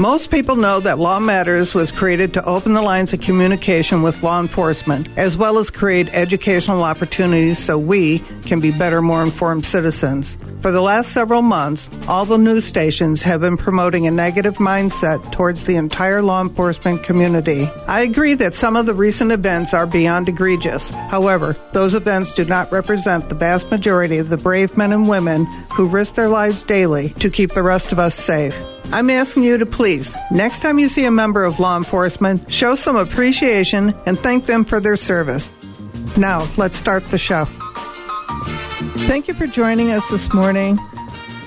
Most people know that Law Matters was created to open the lines of communication with law enforcement, as well as create educational opportunities so we can be better, more informed citizens. For the last several months, all the news stations have been promoting a negative mindset towards the entire law enforcement community. I agree that some of the recent events are beyond egregious. However, those events do not represent the vast majority of the brave men and women who risk their lives daily to keep the rest of us safe. I'm asking you to please, next time you see a member of law enforcement, show some appreciation and thank them for their service. Now, let's start the show. Thank you for joining us this morning.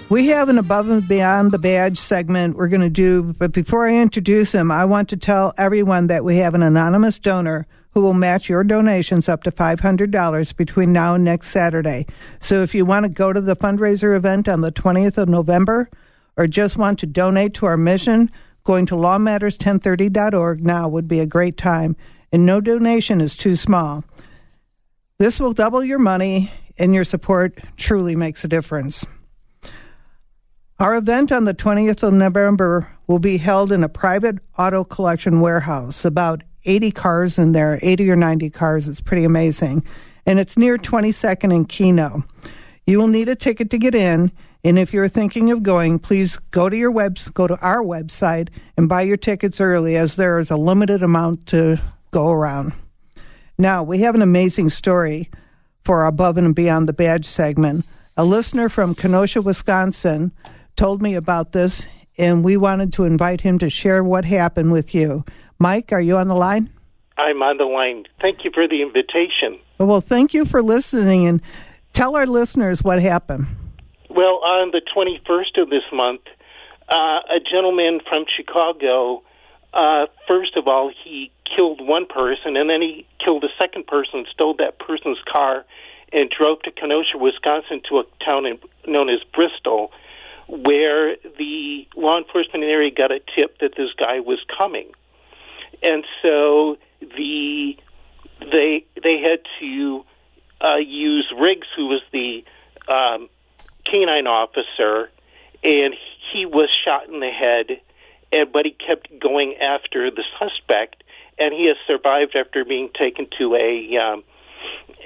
We have an above and beyond the badge segment we're going to do, but before I introduce him, I want to tell everyone that we have an anonymous donor who will match your donations up to $500 between now and next Saturday. So if you want to go to the fundraiser event on the 20th of November, or just want to donate to our mission, going to lawmatters1030.org now would be a great time, and no donation is too small. This will double your money, and your support truly makes a difference. Our event on the 20th of November will be held in a private auto collection warehouse, about 80 cars in there, 80 or 90 cars. It's pretty amazing. And it's near 22nd and Kino. You will need a ticket to get in, and if you're thinking of going, please go to your web, go to our website and buy your tickets early, as there is a limited amount to go around. Now we have an amazing story for above and beyond the badge segment. A listener from Kenosha, Wisconsin, told me about this, and we wanted to invite him to share what happened with you. Mike, are you on the line? I'm on the line. Thank you for the invitation. Well, thank you for listening, and tell our listeners what happened. Well, on the 21st of this month, uh, a gentleman from Chicago, uh, first of all, he killed one person, and then he killed a second person, stole that person's car, and drove to Kenosha, Wisconsin, to a town in, known as Bristol, where the law enforcement area got a tip that this guy was coming, and so the they they had to uh, use Riggs, who was the um, canine officer, and he was shot in the head, and but he kept going after the suspect, and he has survived after being taken to a um,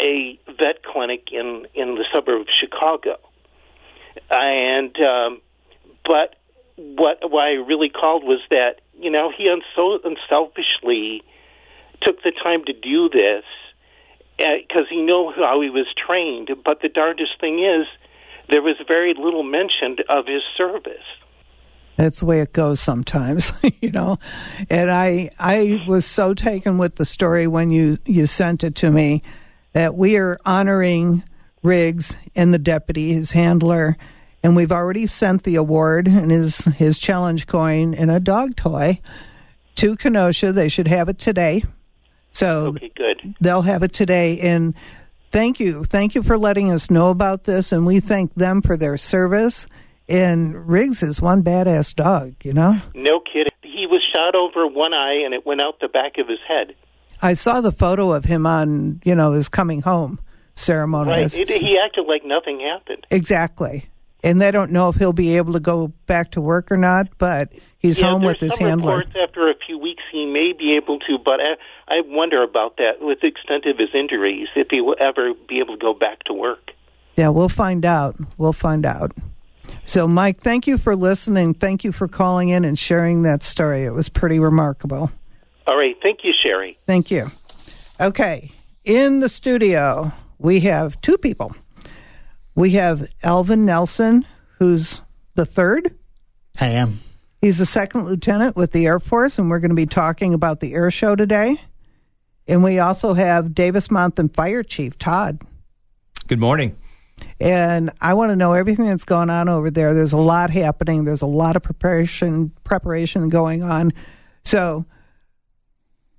a vet clinic in in the suburb of Chicago, and um, but what why I really called was that you know he unso- unselfishly took the time to do this because uh, he knew how he was trained. But the darndest thing is, there was very little mentioned of his service. That's the way it goes sometimes, you know. And I I was so taken with the story when you you sent it to me that we are honoring Riggs and the deputy, his handler, and we've already sent the award and his his challenge coin and a dog toy to Kenosha. They should have it today. So okay, good. They'll have it today and thank you. Thank you for letting us know about this, and we thank them for their service. And Riggs is one badass dog, you know? No kidding. He was shot over one eye, and it went out the back of his head. I saw the photo of him on, you know, his coming home ceremony. Right. It, he acted like nothing happened. Exactly. And they don't know if he'll be able to go back to work or not, but he's yeah, home with his handler. After a few weeks he may be able to, but I, I wonder about that with the extent of his injuries, if he will ever be able to go back to work. Yeah, we'll find out. We'll find out. So, Mike, thank you for listening. Thank you for calling in and sharing that story. It was pretty remarkable. All right. Thank you, Sherry. Thank you. Okay. In the studio, we have two people. We have Alvin Nelson, who's the third. I am. He's a second lieutenant with the Air Force, and we're going to be talking about the air show today. And we also have Davis-Monthan Fire Chief Todd. Good morning. And I want to know everything that's going on over there. There's a lot happening. There's a lot of preparation preparation going on. So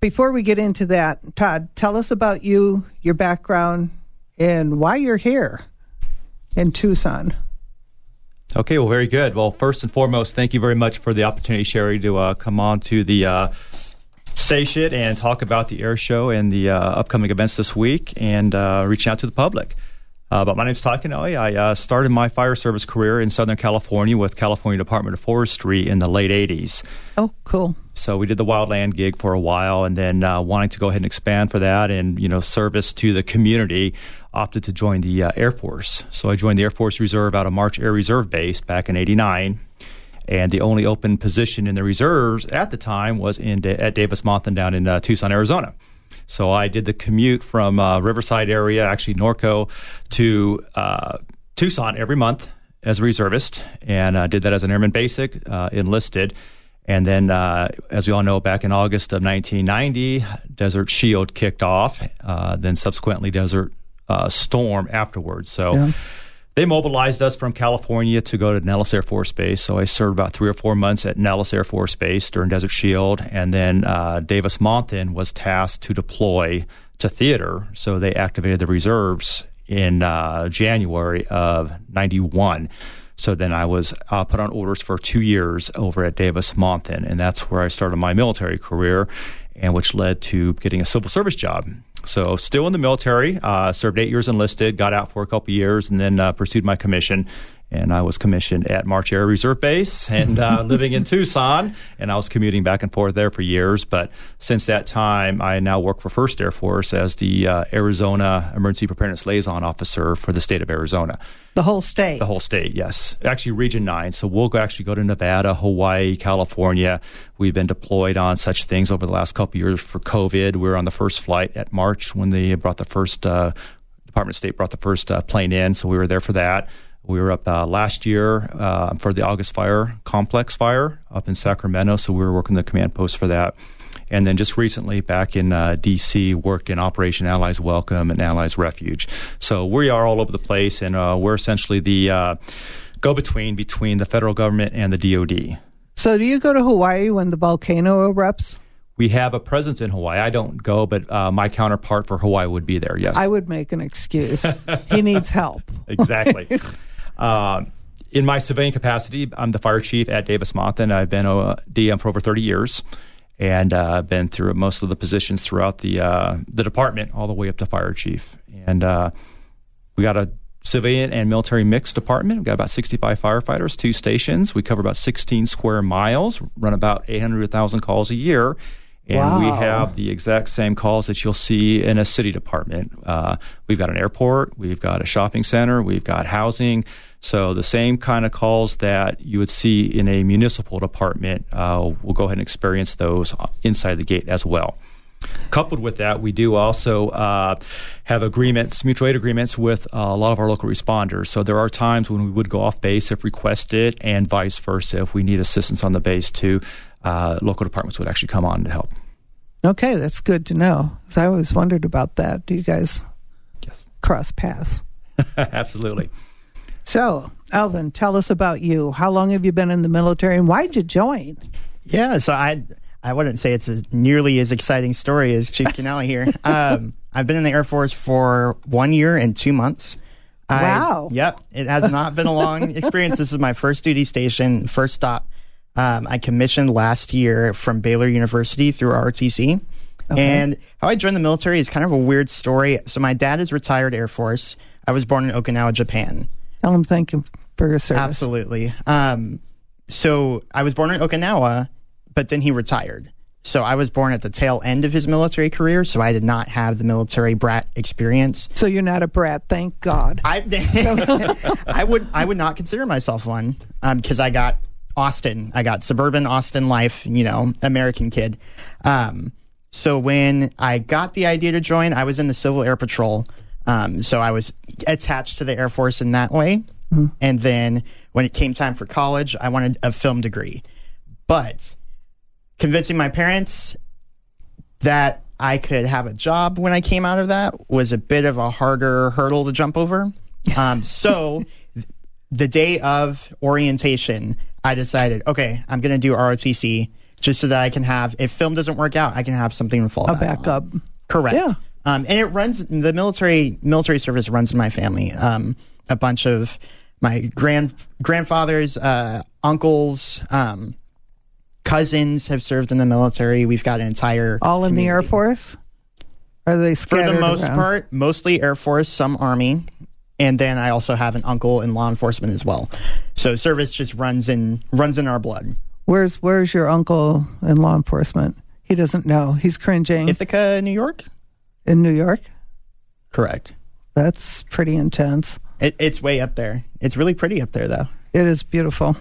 before we get into that, Todd, tell us about you, your background, and why you're here in Tucson. Okay, well, very good. Well, first and foremost, thank you very much for the opportunity, Sherry, to uh, come on to the uh, station and talk about the air show and the uh, upcoming events this week and uh, reaching out to the public. Uh, but my name is Todd Canelli. I uh, started my fire service career in Southern California with California Department of Forestry in the late 80s. Oh, cool. So we did the wildland gig for a while, and then uh, wanting to go ahead and expand for that and you know service to the community, opted to join the uh, Air Force. So I joined the Air Force Reserve out of March Air Reserve Base back in '89, and the only open position in the reserves at the time was in at Davis Monthan down in uh, Tucson, Arizona. So I did the commute from uh, Riverside area, actually Norco, to uh, Tucson every month as a reservist, and uh, did that as an airman basic, uh, enlisted. And then, uh, as we all know, back in August of 1990, Desert Shield kicked off. Uh, then, subsequently, Desert Storm afterwards. So, yeah they mobilized us from California to go to Nellis Air Force Base. So I served about three or four months at Nellis Air Force Base during Desert Shield, and then uh, Davis Monthan was tasked to deploy to theater. So they activated the reserves in uh, January of '91. So then I was uh, put on orders for two years over at Davis Monthan, and that's where I started my military career, and which led to getting a civil service job. So, still in the military, uh, served eight years enlisted, got out for a couple years, and then uh, pursued my commission. And I was commissioned at March Air Reserve Base and uh, living in Tucson. And I was commuting back and forth there for years. But since that time, I now work for First Air Force as the uh, Arizona Emergency Preparedness Liaison Officer for the state of Arizona. The whole state. The whole state, yes. Actually, Region 9. So we'll actually go to Nevada, Hawaii, California. We've been deployed on such things over the last couple years for COVID. We were on the first flight at March when they brought the first, uh, Department of State brought the first uh, plane in. So we were there for that. We were up uh, last year uh, for the August fire, complex fire up in Sacramento. So we were working the command post for that and then just recently back in uh, D.C. work in Operation Allies Welcome and Allies Refuge. So we are all over the place, and uh, we're essentially the uh, go-between between the federal government and the DoD. So do you go to Hawaii when the volcano erupts? We have a presence in Hawaii. I don't go, but uh, my counterpart for Hawaii would be there. Yes, I would make an excuse. he needs help. exactly. Uh, in my civilian capacity, I'm the fire chief at Davis Monthan. I've been a DM for over 30 years and uh, been through most of the positions throughout the uh, the department, all the way up to fire chief. And uh, we got a civilian and military mixed department. We've got about 65 firefighters, two stations. We cover about 16 square miles, run about 800,000 calls a year. And wow. we have the exact same calls that you'll see in a city department. Uh, we've got an airport, we've got a shopping center, we've got housing, so the same kind of calls that you would see in a municipal department, uh, we'll go ahead and experience those inside the gate as well. Coupled with that, we do also uh, have agreements, mutual aid agreements with uh, a lot of our local responders. So there are times when we would go off base if requested, and vice versa. If we need assistance on the base, too, uh, local departments would actually come on to help. Okay, that's good to know. Because I always wondered about that. Do you guys yes. cross paths? Absolutely. So, Alvin, tell us about you. How long have you been in the military and why'd you join? Yeah, so I I wouldn't say it's as nearly as exciting story as Chief Canelli here. Um, I've been in the Air Force for one year and two months. I, wow. Yep. It has not been a long experience. This is my first duty station, first stop. Um, I commissioned last year from Baylor University through ROTC. Okay. And how I joined the military is kind of a weird story. So my dad is retired Air Force. I was born in Okinawa, Japan. Tell him thank you for your service. Absolutely. Um, so I was born in Okinawa, but then he retired. So I was born at the tail end of his military career, so I did not have the military brat experience. So you're not a brat, thank God. I, I would I would not consider myself one because um, I got Austin, I got suburban Austin life, you know, American kid. Um, so when I got the idea to join, I was in the Civil Air Patrol. Um, so I was attached to the Air Force in that way. Mm-hmm. And then when it came time for college, I wanted a film degree. But convincing my parents that I could have a job when I came out of that was a bit of a harder hurdle to jump over. Um, so the day of orientation, I decided, okay, I'm going to do ROTC just so that I can have, if film doesn't work out, I can have something to fall back. a back backup. On. Correct. Yeah. Um, and it runs the military military service runs in my family. Um, a bunch of my grand grandfathers, uh, uncles, um, cousins have served in the military. We've got an entire all in community. the Air Force. Are they for the most around? part? Mostly Air Force, some Army. And then I also have an uncle in law enforcement as well. So service just runs in runs in our blood. Where's Where's your uncle in law enforcement? He doesn't know. He's cringing Ithaca, New York. in New York. Correct. That's pretty intense. It, it's way up there. It's really pretty up there, though. It is beautiful,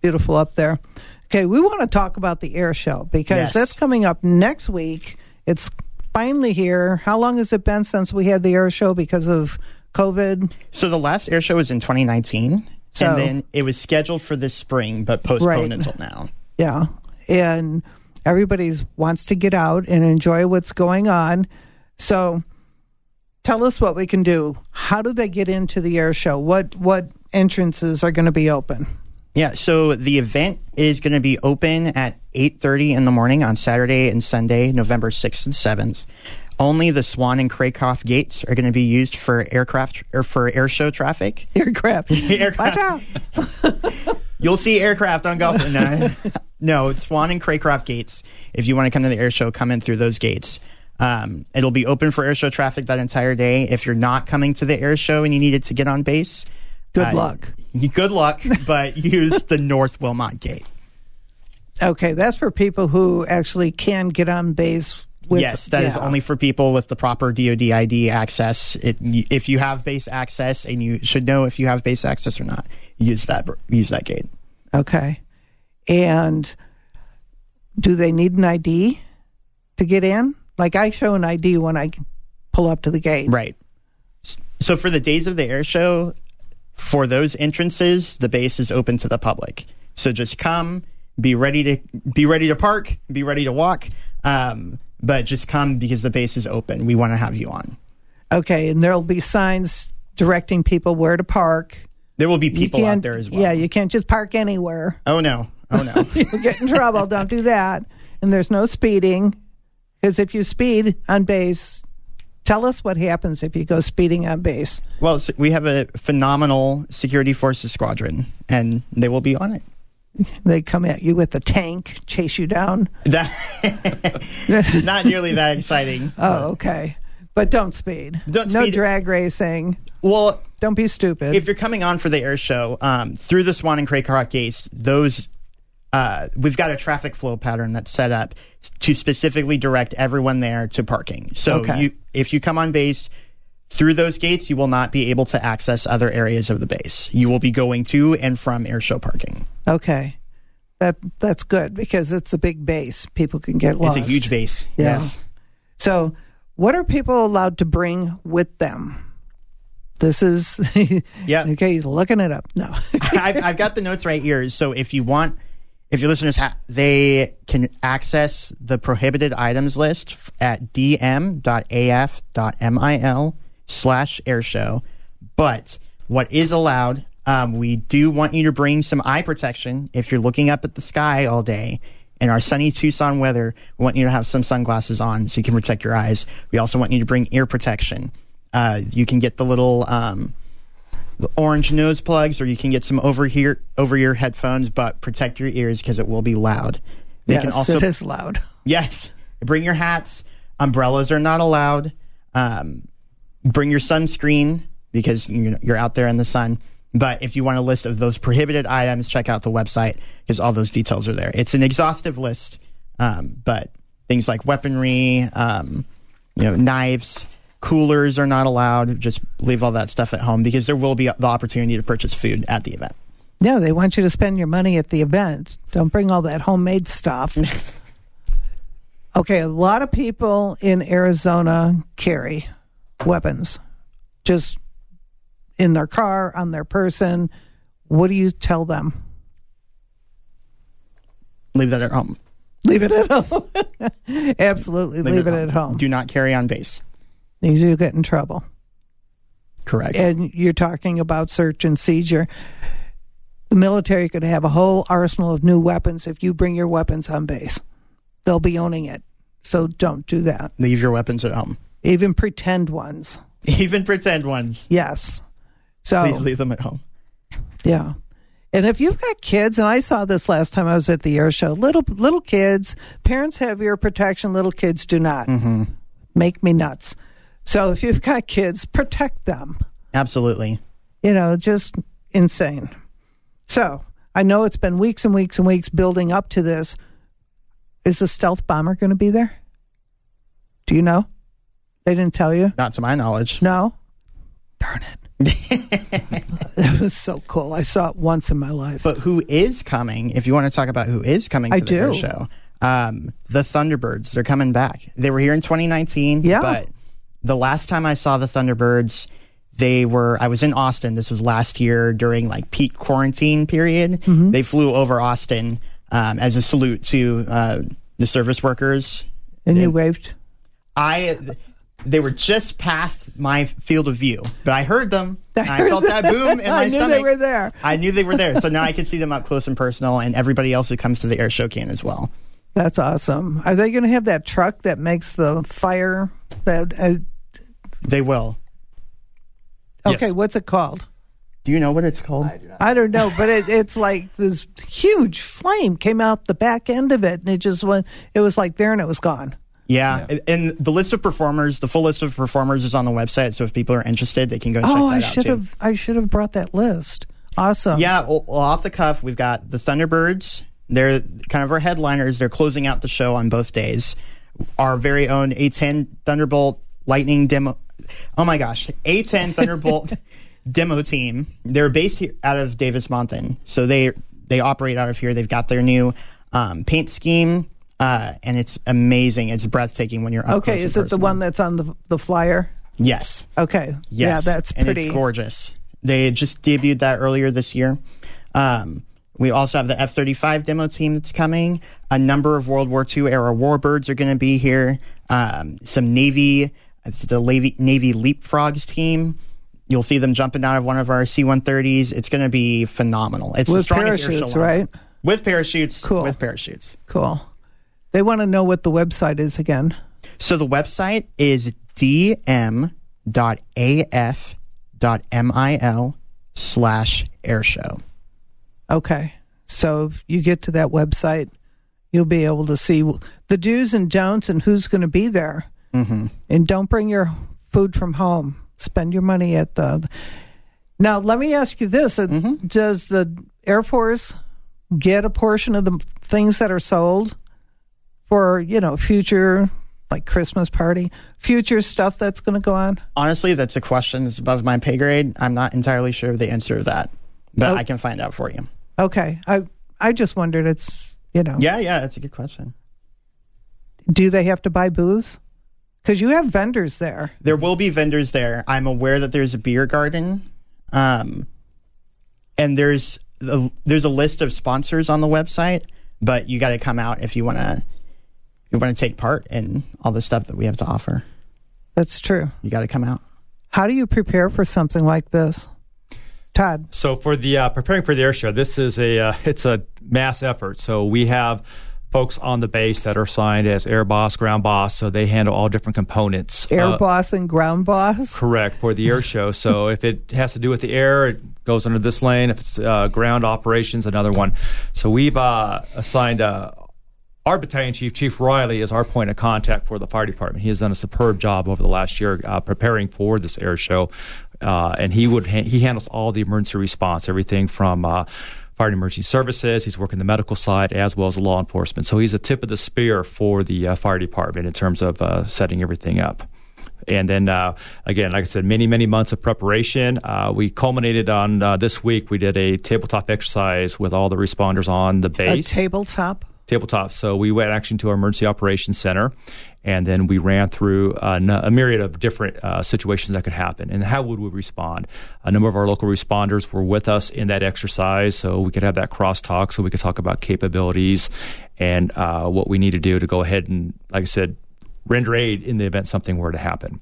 beautiful up there. Okay, we want to talk about the air show because Yes. that's coming up next week. It's finally here. How long has it been since we had the air show because of COVID? So the last air show was in 2019, So- and then it was scheduled for this spring, but postponed Right. until now. Yeah, and everybody's wants to get out and enjoy what's going on. So, tell us what we can do. How do they get into the air show? What what entrances are going to be open? Yeah, so the event is going to be open at 8:30 in the morning on Saturday and Sunday, November 6th and 7th. Only the Swan and Craycroft gates are going to be used for aircraft or for air show traffic. Aircraft. Aircraft. Watch out. You'll see aircraft on golf. No, no, Swan and Craycroft gates. If you want to come to the air show, come in through those gates. Um, it'll be open for air show traffic that entire day. If you're not coming to the air show and you needed to get on base, Good uh, luck. Good luck, but use the North Wilmot gate. Okay, that's for people who actually can get on base. With, yes, that is yeah. only for people with the proper DoD ID access. It, if you have base access, and you should know if you have base access or not, use that use that gate. Okay, and do they need an ID to get in? Like I show an ID when I pull up to the gate. Right. So for the days of the air show, for those entrances, the base is open to the public. So just come, be ready to be ready to park, be ready to walk. Um, but just come because the base is open. We want to have you on. Okay, and there'll be signs directing people where to park. There will be people out there as well. Yeah, you can't just park anywhere. oh no. Oh no. You'll get in trouble. Don't do that. And there's no speeding because if you speed on base, tell us what happens if you go speeding on base. well, we have a phenomenal security forces squadron, and they will be on it. They come at you with a tank, chase you down. That not nearly that exciting. Oh, okay. But don't speed. Don't no drag racing. Well, Don't be stupid. if you're coming on for the air show um, through the Swan and Craycroft gates, those uh, we've got a traffic flow pattern that's set up to specifically direct everyone there to parking. So Okay. you, if you come on base through those gates, you will not be able to access other areas of the base. You will be going to and from airshow parking. okay. That that's good because it's a big base. People can get lost. It's a huge base. Yeah. Yes. So, what are people allowed to bring with them? This is Yeah. Okay, he's looking it up. No. I've, I've got the notes right here. So if you want, if your listeners have, they can access the prohibited items list at dm.af.mil slash air show. But what is allowed, um, we do want you to bring some eye protection if you're looking up at the sky all day. In our sunny Tucson weather, we want you to have some sunglasses on so you can protect your eyes. We also want you to bring ear protection. Uh, you can get the little um, the orange nose plugs, or you can get some over here over ear headphones, but protect your ears because it will be loud. They yes, can also it is loud. yes, bring your hats. Umbrellas are not allowed. Um, bring your sunscreen because you- you're out there in the sun. But if you want a list of those prohibited items, check out the website because all those details are there. It's an exhaustive list, um, but things like weaponry, um, you know, knives, coolers are not allowed. Just leave all that stuff at home because there will be the opportunity to purchase food at the event. Yeah, they want you to spend your money at the event. Don't bring all that homemade stuff. okay, a lot of people in Arizona carry weapons just in their car, on their person. What do you tell them? Leave that at home. Leave it at home. Absolutely, leave, it at home. Do not carry on base. These you get in trouble. Correct. and you're talking about search and seizure. The military could have a whole arsenal of new weapons if you bring your weapons on base. They'll be owning it. So don't do that. Leave your weapons at home. Even pretend ones. Even pretend ones. Yes. So, Leave, leave them at home. yeah. And if you've got kids, and I saw this last time I was at the air show, little little kids, parents have ear protection, little kids do not. Mm-hmm. Make me nuts. So if you've got kids, protect them. Absolutely. You know, just insane. So I know it's been weeks and weeks and weeks building up to this. Is the stealth bomber going to be there? Do you know? They didn't tell you? Not to my knowledge. No? Darn it. that was so cool. I saw it once in my life. But who is coming? If you want to talk about who is coming to I the do. show, um, the Thunderbirds. They're coming back. They were here in 2019. Yeah. But the last time I saw the Thunderbirds, they were. I was in Austin. This was last year during like peak quarantine period. Mm-hmm. They flew over Austin um, as a salute to uh, the service workers. and you waved? I. They were just past my field of view, but I heard them. and I heard felt that boom in my I knew stomach. they were there. I knew they were there, so now I can see them up close and personal, and everybody else who comes to the air show can as well. That's awesome. Are they going to have that truck that makes the fire? That uh, They will. okay, Yes. what's it called? Do you know what it's called? I don't know, but it, it's like this huge flame came out the back end of it, and it just went. It was like there, and it was gone. Yeah. and the list of performers, the full list of performers is on the website. So if people are interested, they can go check oh, I should have. I should have brought that list. Awesome. Yeah, well, well, off the cuff, we've got the Thunderbirds. They're kind of our headliners. They're closing out the show on both days. Our very own A10 Thunderbolt Lightning demo. Oh my gosh, A10 Thunderbolt demo team. They're based here out of Davis-Monthan, so they they operate out of here. They've got their new um, paint scheme, uh, and it's amazing. It's breathtaking when you're up Okay, is it the one that's on the the flyer? Yes. Okay. Yes. Yeah, that's and pretty. it's gorgeous. They just debuted that earlier this year. Um, we also have the F 35 demo team that's coming. A number of World War II era warbirds are going to be here. Um, some Navy, it's the Navy, Navy Leapfrogs team. You'll see them jumping out of one of our C 130s. It's going to be phenomenal. It's the With strongest parachutes, right? With parachutes. Cool. With parachutes. Cool. They want to know what the website is again. So the website is dm.af.mil slash airshow. Okay. So if you get to that website, you'll be able to see the do's and don'ts and who's going to be there. Mm-hmm. And don't bring your food from home. Spend your money at the. Now, let me ask you this: uh, Does the Air Force get a portion of the things that are sold for you know future, like Christmas party, future stuff that's going to go on? Honestly, that's a question that's above my pay grade. I'm not entirely sure of the answer to that, but Oh. I can find out for you. Okay, I I just wondered. It's you know, Yeah, yeah, that's a good question. do they have to buy booze? Because you have vendors there. There will be vendors there. I'm aware that there's a beer garden, um, and there's a, there's a list of sponsors on the website. But you got to come out if you want to you want to take part in all the stuff that we have to offer. That's true. You got to come out. How do you prepare for something like this, Todd? So for the uh, preparing for the air show, this is a uh, it's a mass effort. So we have folks on the base that are assigned as air boss, ground boss, so they handle all different components. Air Uh, boss and ground boss. Correct for the air show. So if it has to do with the air, it goes under this lane. If it's uh, ground operations, another one. So we've uh, assigned uh, our battalion chief, Chief Riley, is our point of contact for the fire department. He has done a superb job over the last year uh, preparing for this air show, uh, and he would ha- he handles all the emergency response, everything from. Uh, Fire and Emergency Services. He's working the medical side as well as law enforcement. So he's a tip of the spear for the uh, fire department in terms of uh, setting everything up. And then uh, again, like I said, many many months of preparation. Uh, we culminated on uh, this week. We did a tabletop exercise with all the responders on the A base. tabletop. Tabletop. So we went actually to our emergency operations center, and then we ran through a myriad of different uh, situations that could happen and how would we respond. A number of our local responders were with us in that exercise, so we could have that crosstalk, so we could talk about capabilities and uh, what we need to do to go ahead and, like I said, render aid in the event something were to happen.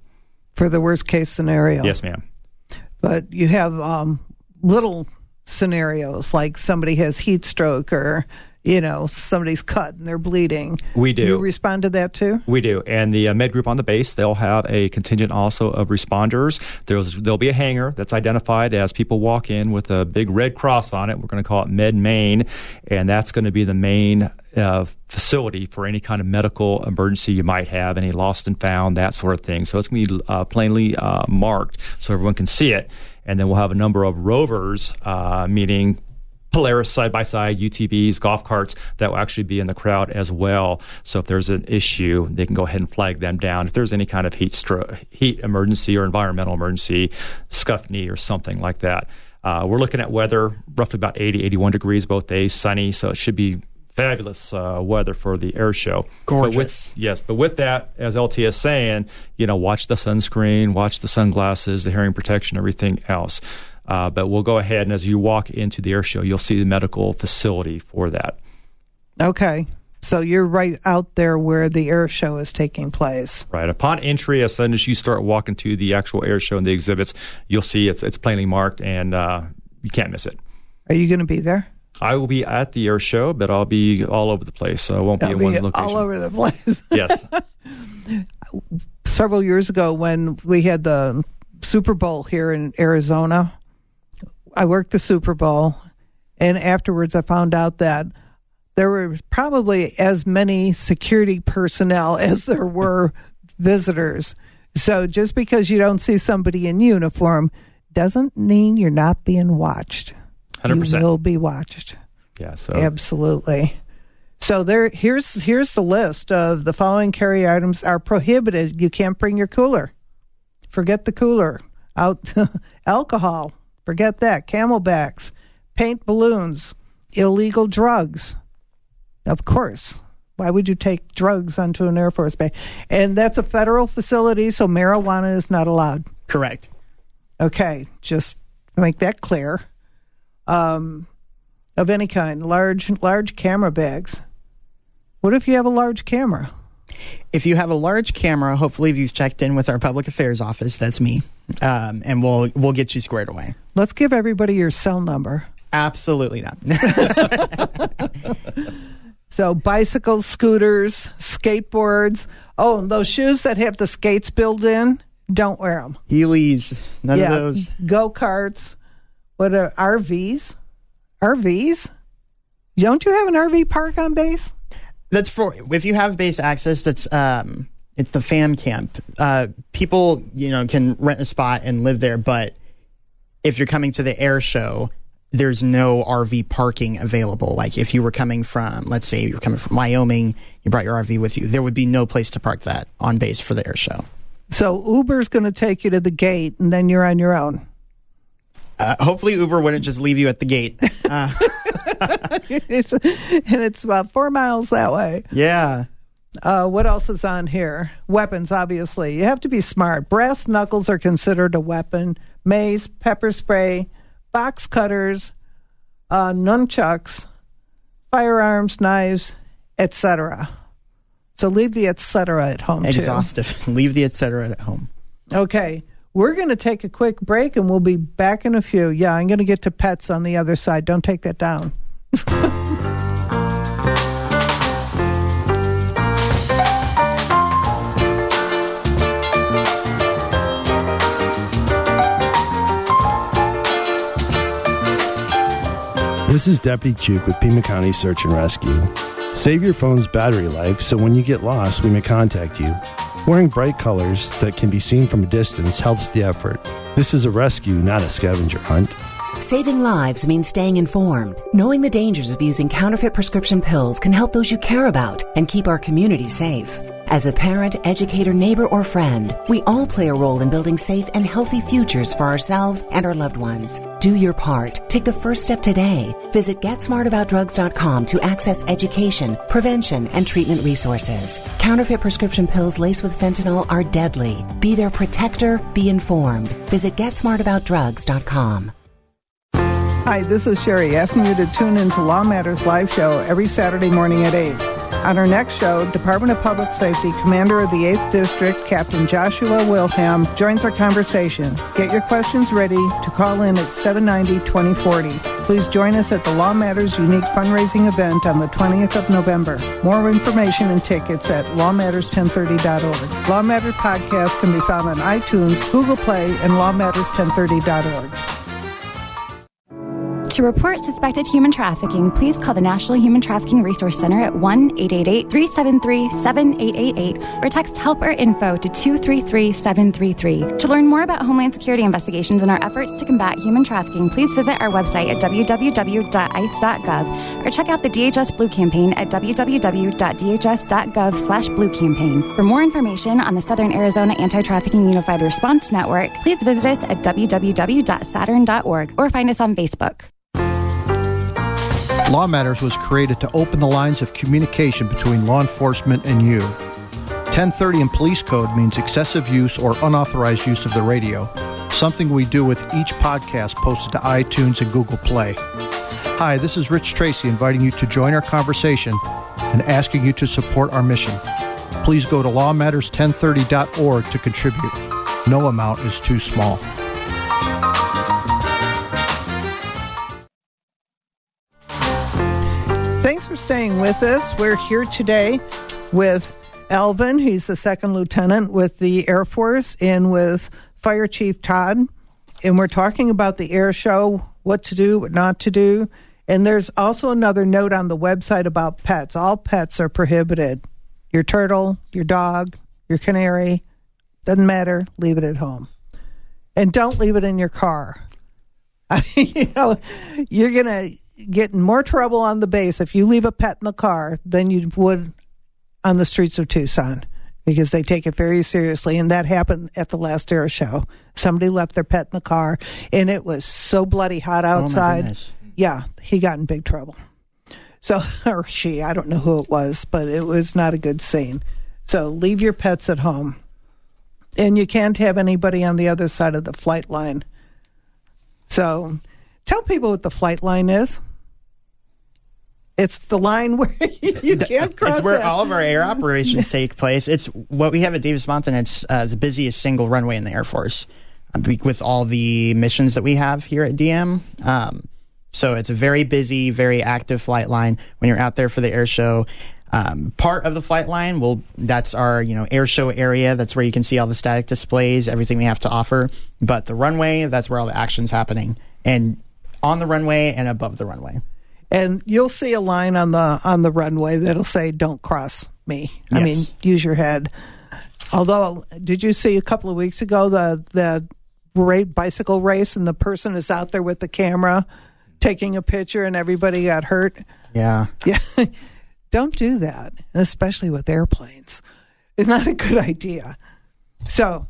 for the worst case scenario. Yes, ma'am. But you have um, little scenarios like somebody has heat stroke or you know somebody's cut and they're bleeding. We do. You respond to that too. We do, and the uh, med group on the base they'll have a contingent also of responders. There's there'll be a hangar that's identified as people walk in with a big red cross on it. We're going to call it Med Main, and that's going to be the main uh, facility for any kind of medical emergency you might have, any lost and found, that sort of thing. So it's going to be uh, plainly uh, marked so everyone can see it. And then we'll have a number of rovers, uh, meaning Polaris side by side, UTVs, golf carts that will actually be in the crowd as well. So if there's an issue, they can go ahead and flag them down. If there's any kind of heat stro- heat emergency or environmental emergency, scuff knee or something like that. Uh, we're looking at weather roughly about 80, 81 degrees both days, sunny, so it should be fabulous uh, weather for the air show. Gorgeous. But with, yes, but with that, as LT is saying, you know, watch the sunscreen, watch the sunglasses, the hearing protection, everything else. Uh, but we'll go ahead and as you walk into the air show, you'll see the medical facility for that. Okay. So you're right out there where the air show is taking place. Right. Upon entry, as soon as you start walking to the actual air show and the exhibits, you'll see it's, it's plainly marked and uh, you can't miss it. Are you going to be there? I will be at the air show, but I'll be all over the place. So I won't be I'll in one location. all over the place. yes. Several years ago, when we had the Super Bowl here in Arizona, I worked the Super Bowl, and afterwards I found out that there were probably as many security personnel as there were visitors. So just because you don't see somebody in uniform doesn't mean you're not being watched. 100%. You will be watched. Yeah. So Absolutely. So there here's here's the list of the following carry items are prohibited. You can't bring your cooler. Forget the cooler. Out alcohol. Forget that. CamelBaks, paint balloons, illegal drugs. Of course. Why would you take drugs onto an Air Force base? And that's a federal facility, so marijuana is not allowed. Correct. Okay, just make that clear. Um, of any kind, large large camera bags. What if you have a large camera? If you have a large camera, hopefully you've checked in with our public affairs office. That's me, um, and we'll we'll get you squared away. Let's give everybody your cell number. Absolutely not. So bicycles, scooters, skateboards. Oh, and those shoes that have the skates built in, don't wear them. Heelys, none of those. Go karts. What are RVs? RVs? Don't you have an RV park on base? That's for if you have base access. That's um, it's the fam camp. Uh, people you know can rent a spot and live there, but if you're coming to the air show, there's no RV parking available. Like if you were coming from, let's say you're coming from Wyoming, you brought your RV with you, there would be no place to park that on base for the air show. So Uber's going to take you to the gate, and then you're on your own. Uh, hopefully, Uber wouldn't just leave you at the gate. Uh, it's, and it's about four miles that way. yeah. Uh, what else is on here? Weapons, obviously. You have to be smart. Brass knuckles are considered a weapon. Mace, pepper spray, box cutters, uh, nunchucks, firearms, knives, etc. So leave the etc. at home too. Exhaustive. leave the etc. at home. Okay. We're going to take a quick break and we'll be back in a few. Yeah, I'm going to get to pets on the other side. Don't take that down. This is Deputy Chuke with Pima County Search and Rescue. Save your phone's battery life so when you get lost, we may contact you. Wearing bright colors that can be seen from a distance helps the effort. This is a rescue, not a scavenger hunt. Saving lives means staying informed. Knowing the dangers of using counterfeit prescription pills can help those you care about and keep our community safe. As a parent, educator, neighbor, or friend, we all play a role in building safe and healthy futures for ourselves and our loved ones. Do your part. Take the first step today. Visit GetSmartAboutDrugs.com to access education, prevention, and treatment resources. Counterfeit prescription pills laced with fentanyl are deadly. Be their protector. Be informed. Visit GetSmartAboutDrugs.com. Hi, this is Sherry asking you to tune into Law Matters live show every Saturday morning at 8. On our next show, Department of Public Safety Commander of the 8th District, Captain Joshua Wilhelm, joins our conversation. Get your questions ready to call in at 790-2040. Please join us at the Law Matters unique fundraising event on the 20th of November. More information and tickets at lawmatters1030.org. Law Matters podcast can be found on iTunes, Google Play, and lawmatters1030.org. To report suspected human trafficking, please call the National Human Trafficking Resource Center at 1 888 373 7888 or text help or info to 233 733. To learn more about Homeland Security investigations and our efforts to combat human trafficking, please visit our website at www.ice.gov or check out the DHS Blue Campaign at www.dhs.gov slash blue campaign. For more information on the Southern Arizona Anti Trafficking Unified Response Network, please visit us at www.saturn.org or find us on Facebook. Law Matters was created to open the lines of communication between law enforcement and you. 1030 in Police Code means excessive use or unauthorized use of the radio, something we do with each podcast posted to iTunes and Google Play. Hi, this is Rich Tracy inviting you to join our conversation and asking you to support our mission. Please go to lawmatters1030.org to contribute. No amount is too small. Thanks for staying with us. We're here today with Alvin. He's the second lieutenant with the Air Force and with Fire Chief Todd. And we're talking about the air show, what to do, what not to do. And there's also another note on the website about pets. All pets are prohibited. Your turtle, your dog, your canary, doesn't matter, leave it at home. And don't leave it in your car. I mean, you know, you're going to get in more trouble on the base if you leave a pet in the car than you would on the streets of Tucson because they take it very seriously. And that happened at the last air show. Somebody left their pet in the car and it was so bloody hot oh, outside. goodness. yeah, he got in big trouble. So, or she, I don't know who it was, but it was not a good scene. So leave your pets at home. And you can't have anybody on the other side of the flight line. So tell people what the flight line is. It's the line where you can't cross. It's where that. all of our air operations take place. It's what we have at Davis-Monthan. It's uh, the busiest single runway in the Air Force uh, with all the missions that we have here at DM. Um, so it's a very busy, very active flight line. When you're out there for the air show, um, part of the flight line will that's our you know air show area. That's where you can see all the static displays, everything we have to offer. But the runway, that's where all the action's happening, and on the runway and above the runway. And you'll see a line on the on the runway that'll say "Don't cross me." I mean, use your head. Although, did you see a couple of weeks ago the the ra- bicycle race and the person is out there with the camera taking a picture and everybody got hurt? Yeah. Yeah, don't do that, especially with airplanes. It's not a good idea. So,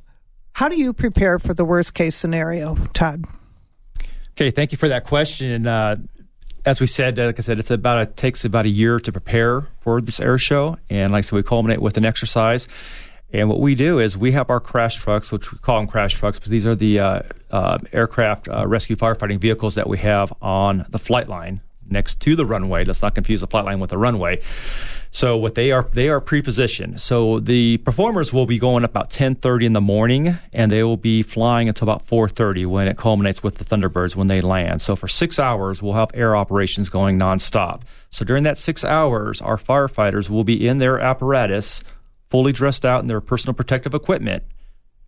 how do you prepare for the worst case scenario, Todd? Okay, thank you for that question. Uh, as we said, uh, like I said, it's about it takes about a year to prepare for this air show, and like I said, we culminate with an exercise. And what we do is we have our crash trucks, which we call them crash trucks, but these are the uh, uh, aircraft uh, rescue firefighting vehicles that we have on the flight line next to the runway. Let's not confuse the flight line with the runway. So what they are, they are pre-positioned. So the performers will be going up about 10:30 in the morning, and they will be flying until about 4:30 when it culminates with the Thunderbirds when they land. So for six hours, we'll have air operations going nonstop. So during that six hours, our firefighters will be in their apparatus, fully dressed out in their personal protective equipment,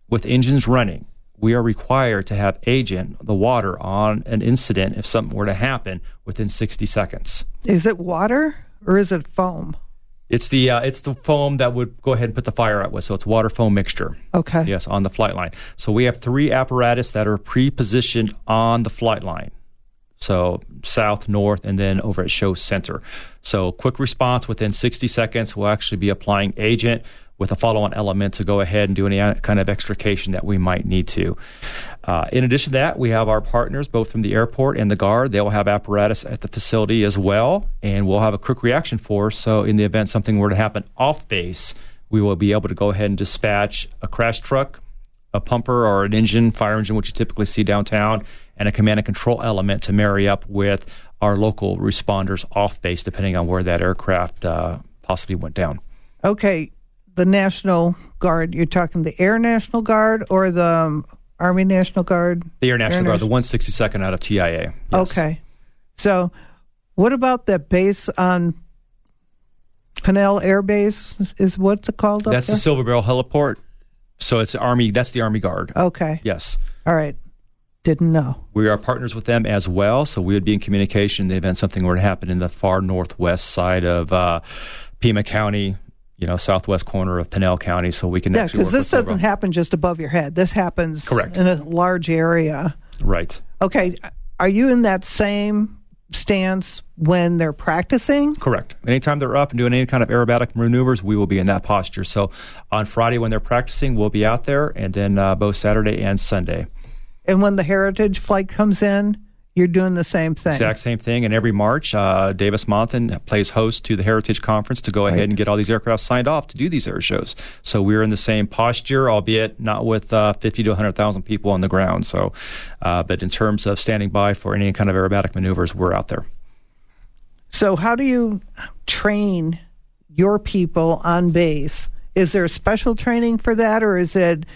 with engines running. We are required to have agent, the water, on an incident if something were to happen within 60 seconds. Is it water or is it foam? It's the uh, it's the foam that would go ahead and put the fire out with. So it's water foam mixture. Okay. Yes, on the flight line. So we have three apparatus that are pre-positioned on the flight line. So south, north, and then over at show center. So quick response within 60 seconds. We'll actually be applying agent with a follow-on element to go ahead and do any kind of extrication that we might need to. Uh, in addition to that, we have our partners both from the airport and the guard. They will have apparatus at the facility as well, and we'll have a quick reaction force. So in the event something were to happen off base, we will be able to go ahead and dispatch a crash truck, a pumper or an engine, fire engine, which you typically see downtown, and a command and control element to marry up with our local responders off base, depending on where that aircraft uh, possibly went down. Okay, the National Guard. You're talking the Air National Guard or the um, Army National Guard? The Air National Air Guard, the 162nd out of TIA. Yes. Okay. So, what about that base on Pinal Air Base? Is what's it called? That's the? Silverbell Heliport. So it's Army. That's the Army Guard. Okay. Yes. All right. Didn't know. We are partners with them as well, so we would be in communication in the event something were to happen in the far northwest side of uh, Pima County, you know, southwest corner of Pinal County, so we can Yeah, because this doesn't happen just above your head. This happens Correct. in a large area. Right. Okay, are you in that same stance when they're practicing? Correct. Anytime they're up and doing any kind of aerobatic maneuvers, we will be in that posture. So on Friday when they're practicing, we'll be out there, and then uh, both Saturday and Sunday. And when the heritage flight comes in, you're doing the same thing. Exact same thing. And every March, uh, Davis Monthan plays host to the Heritage Conference to go ahead and get all these aircraft signed off to do these air shows. So we're in the same posture, albeit not with uh, 50 to 100,000 people on the ground. So, uh, but in terms of standing by for any kind of aerobatic maneuvers, we're out there. So, how do you train your people on base? Is there special training for that, or is it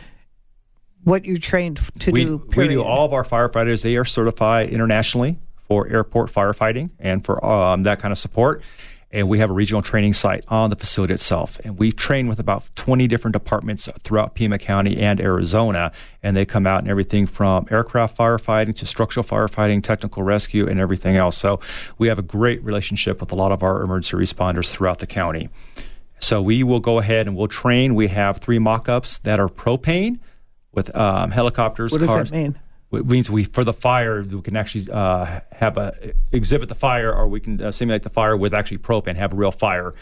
what you trained to we, do? we do all of our firefighters. They are certified internationally for airport firefighting and for um, that kind of support. And we have a regional training site on the facility itself. And we train with about 20 different departments throughout Pima County and Arizona. And they come out in everything from aircraft firefighting to structural firefighting, technical rescue, and everything else. So we have a great relationship with a lot of our emergency responders throughout the county. So we will go ahead and we'll train. We have three mock ups that are propane with um, helicopters. What does cars. that mean? It means we for the fire we can actually uh, have a exhibit the fire or we can uh, simulate the fire with actually propane have a real fire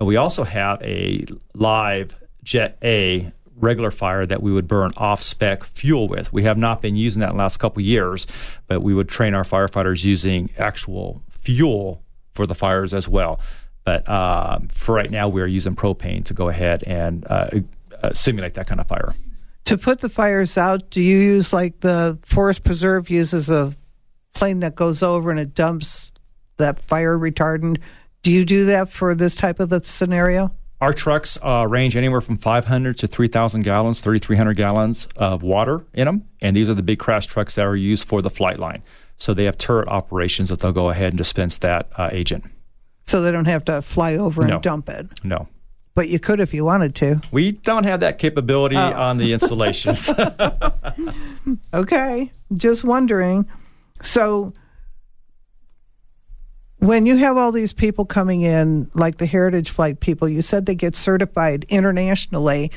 and we also have a live jet a regular fire that we would burn off spec fuel with we have not been using that in the last couple of years but we would train our firefighters using actual fuel for the fires as well but uh, for right now we are using propane to go ahead and uh, uh, simulate that kind of fire To put the fires out, do you use like the Forest Preserve uses a plane that goes over and it dumps that fire retardant? Do you do that for this type of a scenario? Our trucks uh, range anywhere from 500 to 3,000 gallons, 3,300 gallons of water in them. And these are the big crash trucks that are used for the flight line. So they have turret operations that they'll go ahead and dispense that uh, agent. So they don't have to fly over No. and dump it. No. But you could if you wanted to. We don't have that capability Oh. on the installations. Okay, just wondering. So, when you have all these people coming in, like the Heritage Flight people, you said they get certified internationally.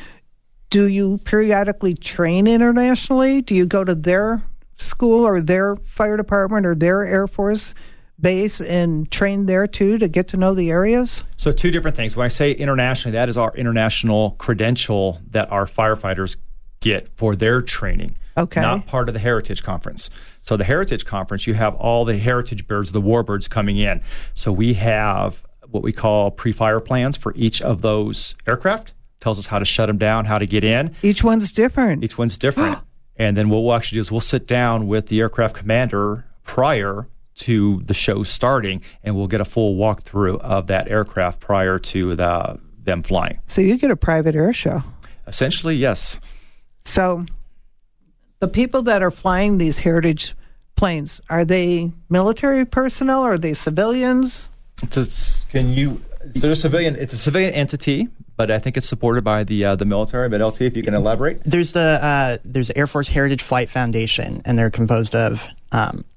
Do you periodically train internationally? Do you go to their school or their fire department or their Air Force base and train there too to get to know the areas? So, two different things. When I say internationally, that is our international credential that our firefighters get for their training. Okay. Not part of the Heritage Conference. So, the Heritage Conference, you have all the heritage birds, the warbirds coming in. So, we have what we call pre fire plans for each of those aircraft. Tells us how to shut them down, how to get in. Each one's different. Each one's different. and then what we'll actually do is we'll sit down with the aircraft commander prior to the show starting, and we'll get a full walkthrough of that aircraft prior to the, them flying. So you get a private air show. Essentially, yes. So, the people that are flying these heritage planes are they military personnel? Or are they civilians? It's a, can you? So, a civilian. It's a civilian entity, but I think it's supported by the uh, the military. But LT, if you can elaborate. There's the uh, there's Air Force Heritage Flight Foundation, and they're composed of um, I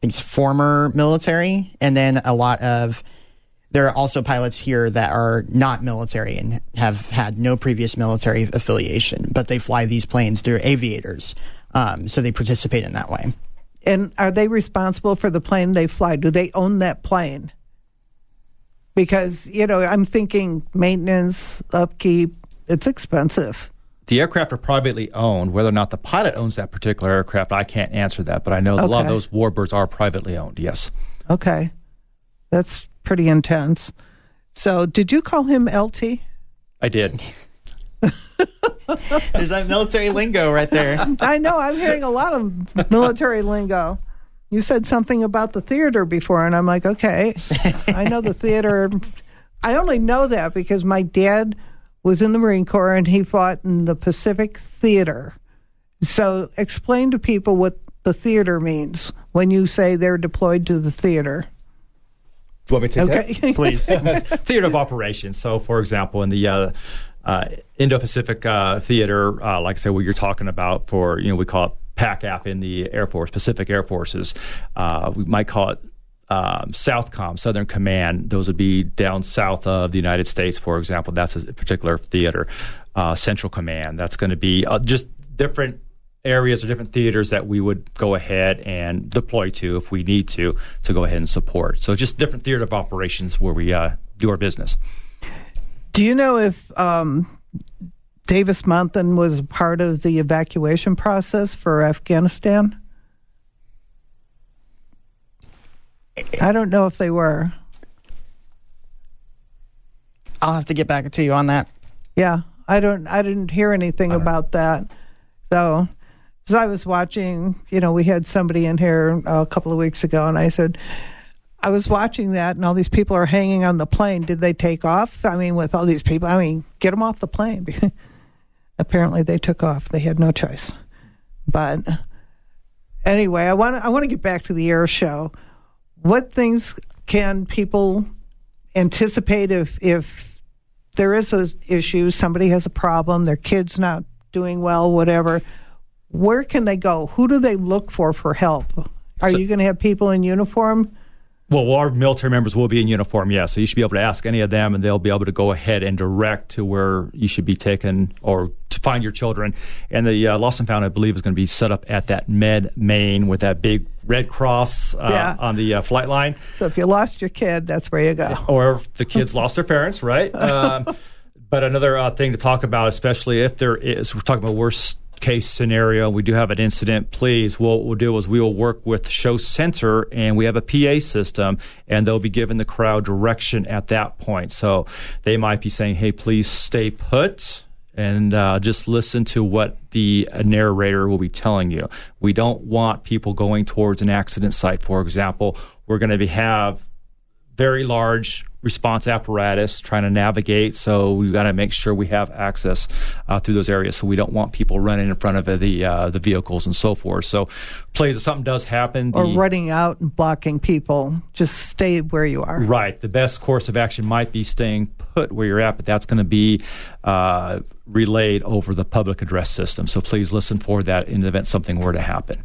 think it's former military, and then a lot of. There are also pilots here that are not military and have had no previous military affiliation, but they fly these planes. They're aviators, um, so they participate in that way. And are they responsible for the plane they fly? Do they own that plane? Because, you know, I'm thinking maintenance, upkeep, it's expensive. The aircraft are privately owned. Whether or not the pilot owns that particular aircraft, I can't answer that. But I know that a lot of those warbirds are privately owned. Yes. Okay. That's pretty intense. So, did you call him LT? I did. There's that military lingo right there. I know. I'm hearing a lot of military lingo. You said something about the theater before, and I'm like, okay, I know the theater. I only know that because my dad was in the Marine Corps and he fought in the Pacific Theater. So, explain to people what the theater means when you say they're deployed to the theater. Do you want me to take Okay. Please. Theater of operations. So, for example, in the uh, uh, Indo-Pacific uh, theater, uh, like I said, what you're talking about for, you know, we call it PACAF in the Air Force, Pacific Air Forces. Uh, we might call it um, Southcom, Southern Command. Those would be down south of the United States, for example. That's a particular theater. Uh, Central Command. That's going to be uh, just different areas or different theaters that we would go ahead and deploy to if we need to to go ahead and support. So just different theater of operations where we uh, do our business. Do you know if um, Davis Monthan was part of the evacuation process for Afghanistan? I don't know if they were. I'll have to get back to you on that. Yeah, I don't. I didn't hear anything about that. So, as I was watching, you know, we had somebody in here uh, a couple of weeks ago, and I said, I was watching that, and all these people are hanging on the plane. Did they take off? I mean, with all these people, I mean, get them off the plane. Apparently, they took off. They had no choice. But anyway, I want I want to get back to the air show. What things can people anticipate if if there is an issue, somebody has a problem, their kid's not doing well, whatever? Where can they go? Who do they look for for help? Are So- you going to have people in uniform? Well, our military members will be in uniform, yes. So you should be able to ask any of them, and they'll be able to go ahead and direct to where you should be taken or to find your children. And the uh, Lost and Found, I believe, is going to be set up at that Med Main with that big red cross uh, Yeah. on the uh, flight line. So if you lost your kid, that's where you go. or if the kids lost their parents, right? Um, but another uh, thing to talk about, especially if there is, we're talking about worst case scenario, we do have an incident. Please, what we'll do is we will work with Show Center, and we have a PA system, and they'll be giving the crowd direction at that point. So they might be saying, "Hey, please stay put." and uh, just listen to what the narrator will be telling you. We don't want people going towards an accident site, for example. We're going to have very large response apparatus trying to navigate, so we've got to make sure we have access uh, through those areas. So we don't want people running in front of the uh, the vehicles and so forth. So, please, if something does happen, Or the- running out and blocking people, just stay where you are. Right. The best course of action might be staying put where you're at, but that's going to be uh, relayed over the public address system. So please listen for that in the event something were to happen.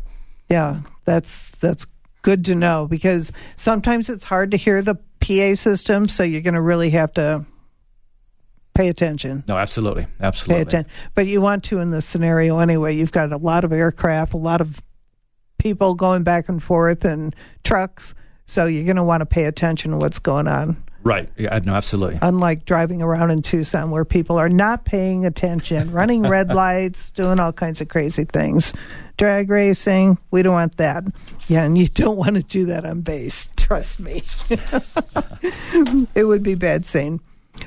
Yeah, that's that's good to know because sometimes it's hard to hear the PA system, so you're going to really have to pay attention. No, absolutely, absolutely. Pay attention, but you want to in this scenario anyway. You've got a lot of aircraft, a lot of people going back and forth, and trucks. So you're going to want to pay attention to what's going on. Right. Yeah, no, absolutely. Unlike driving around in Tucson, where people are not paying attention, running red lights, doing all kinds of crazy things, drag racing. We don't want that. Yeah, and you don't want to do that on base. Trust me, it would be bad scene.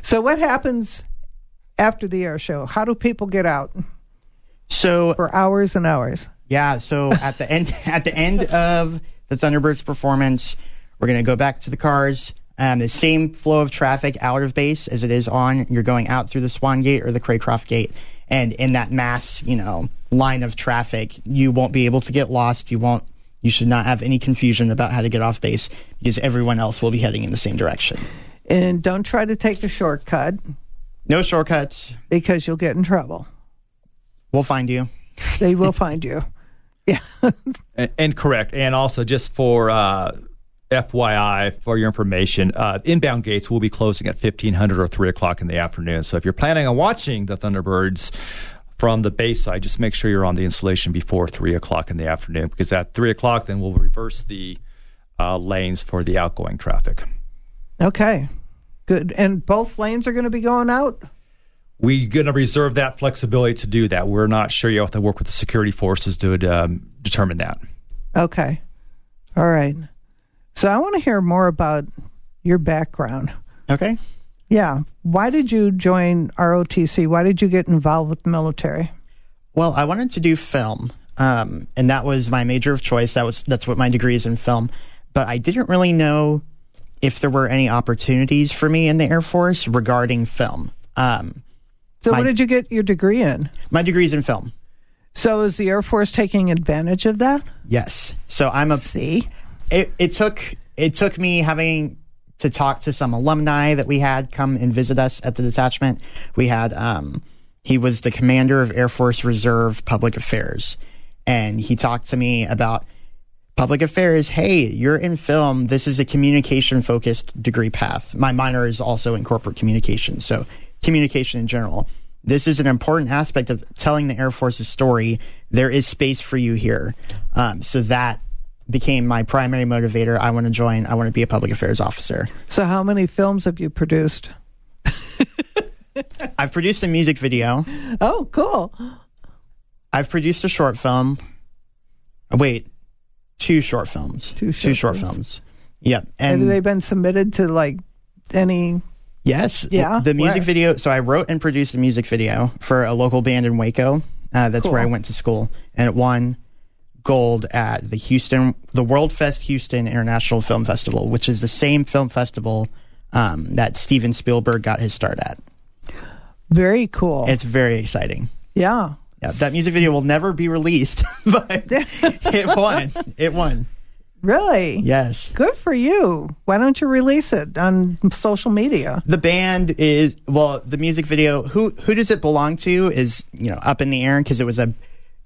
So, what happens after the air show? How do people get out So for hours and hours? Yeah, so at the end at the end of the Thunderbirds performance, we're gonna go back to the cars. Um, the same flow of traffic out of base as it is on. You're going out through the Swan Gate or the Craycroft Gate, and in that mass, you know, line of traffic, you won't be able to get lost. You won't. You should not have any confusion about how to get off base because everyone else will be heading in the same direction. And don't try to take a shortcut No shortcuts. because you'll get in trouble. We'll find you. They will find you. Yeah. And, and correct. And also, just for uh, FYI, for your information, uh, inbound gates will be closing at 1500 or 3 o'clock in the afternoon. So if you're planning on watching the Thunderbirds from the base side, just make sure you're on the installation before 3 o'clock in the afternoon because at 3 o'clock, then we'll reverse the uh, lanes for the outgoing traffic. Okay. Good. And both lanes are going to be going out? We're going to reserve that flexibility to do that. We're not sure yet. We'll have to work with the security forces to um, determine that. Okay. All right. So I want to hear more about your background. Okay. Yeah. Why did you join ROTC? Why did you get involved with the military? Well, I wanted to do film, um, and that was my major of choice. That was that's what my degree is in film. But I didn't really know if there were any opportunities for me in the Air Force regarding film. Um, So My- what did you get your degree in? my degree is in film. So is the Air Force taking advantage of that? Yes. So I'm a. See? It, it took it took me having to talk to some alumni that we had come and visit us at the detachment. We had um, he was the commander of Air Force Reserve Public Affairs, and he talked to me about public affairs. Hey, you're in film. This is a communication focused degree path. My minor is also in corporate communication, so communication in general. This is an important aspect of telling the Air Force's story. There is space for you here. Um, so that became my primary motivator. I want to join. I want to be a public affairs officer. So, how many films have you produced? I've produced a music video. Oh, cool. I've produced a short film. Oh, Wait, two short films. Two short short films. films. Yep. Have And they been submitted to like any? yes, Yeah? the music Where? video. So I wrote and produced a music video for a local band in Waco. Uh, that's where I went to school, and it won gold at the Houston, the World Fest Houston International Film Festival, which is the same film festival um, that Steven Spielberg got his start at. Very cool. It's very exciting. yeah. Yeah, that music video will never be released, but it won. It won. Really? Yes. Good for you. Why don't you release it on social media? The band is well, the music video. Who who does it belong to? Is you know up in the air because it was a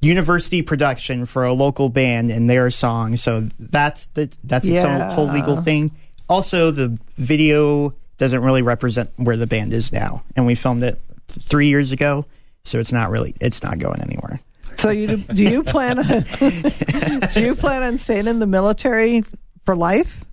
university production for a local band and their song. So that's the that's its Yeah. own whole legal thing. Also, the video doesn't really represent where the band is now, and we filmed it three years ago. So it's not really it's not going anywhere. So you do you plan on do you plan on staying in the military for life?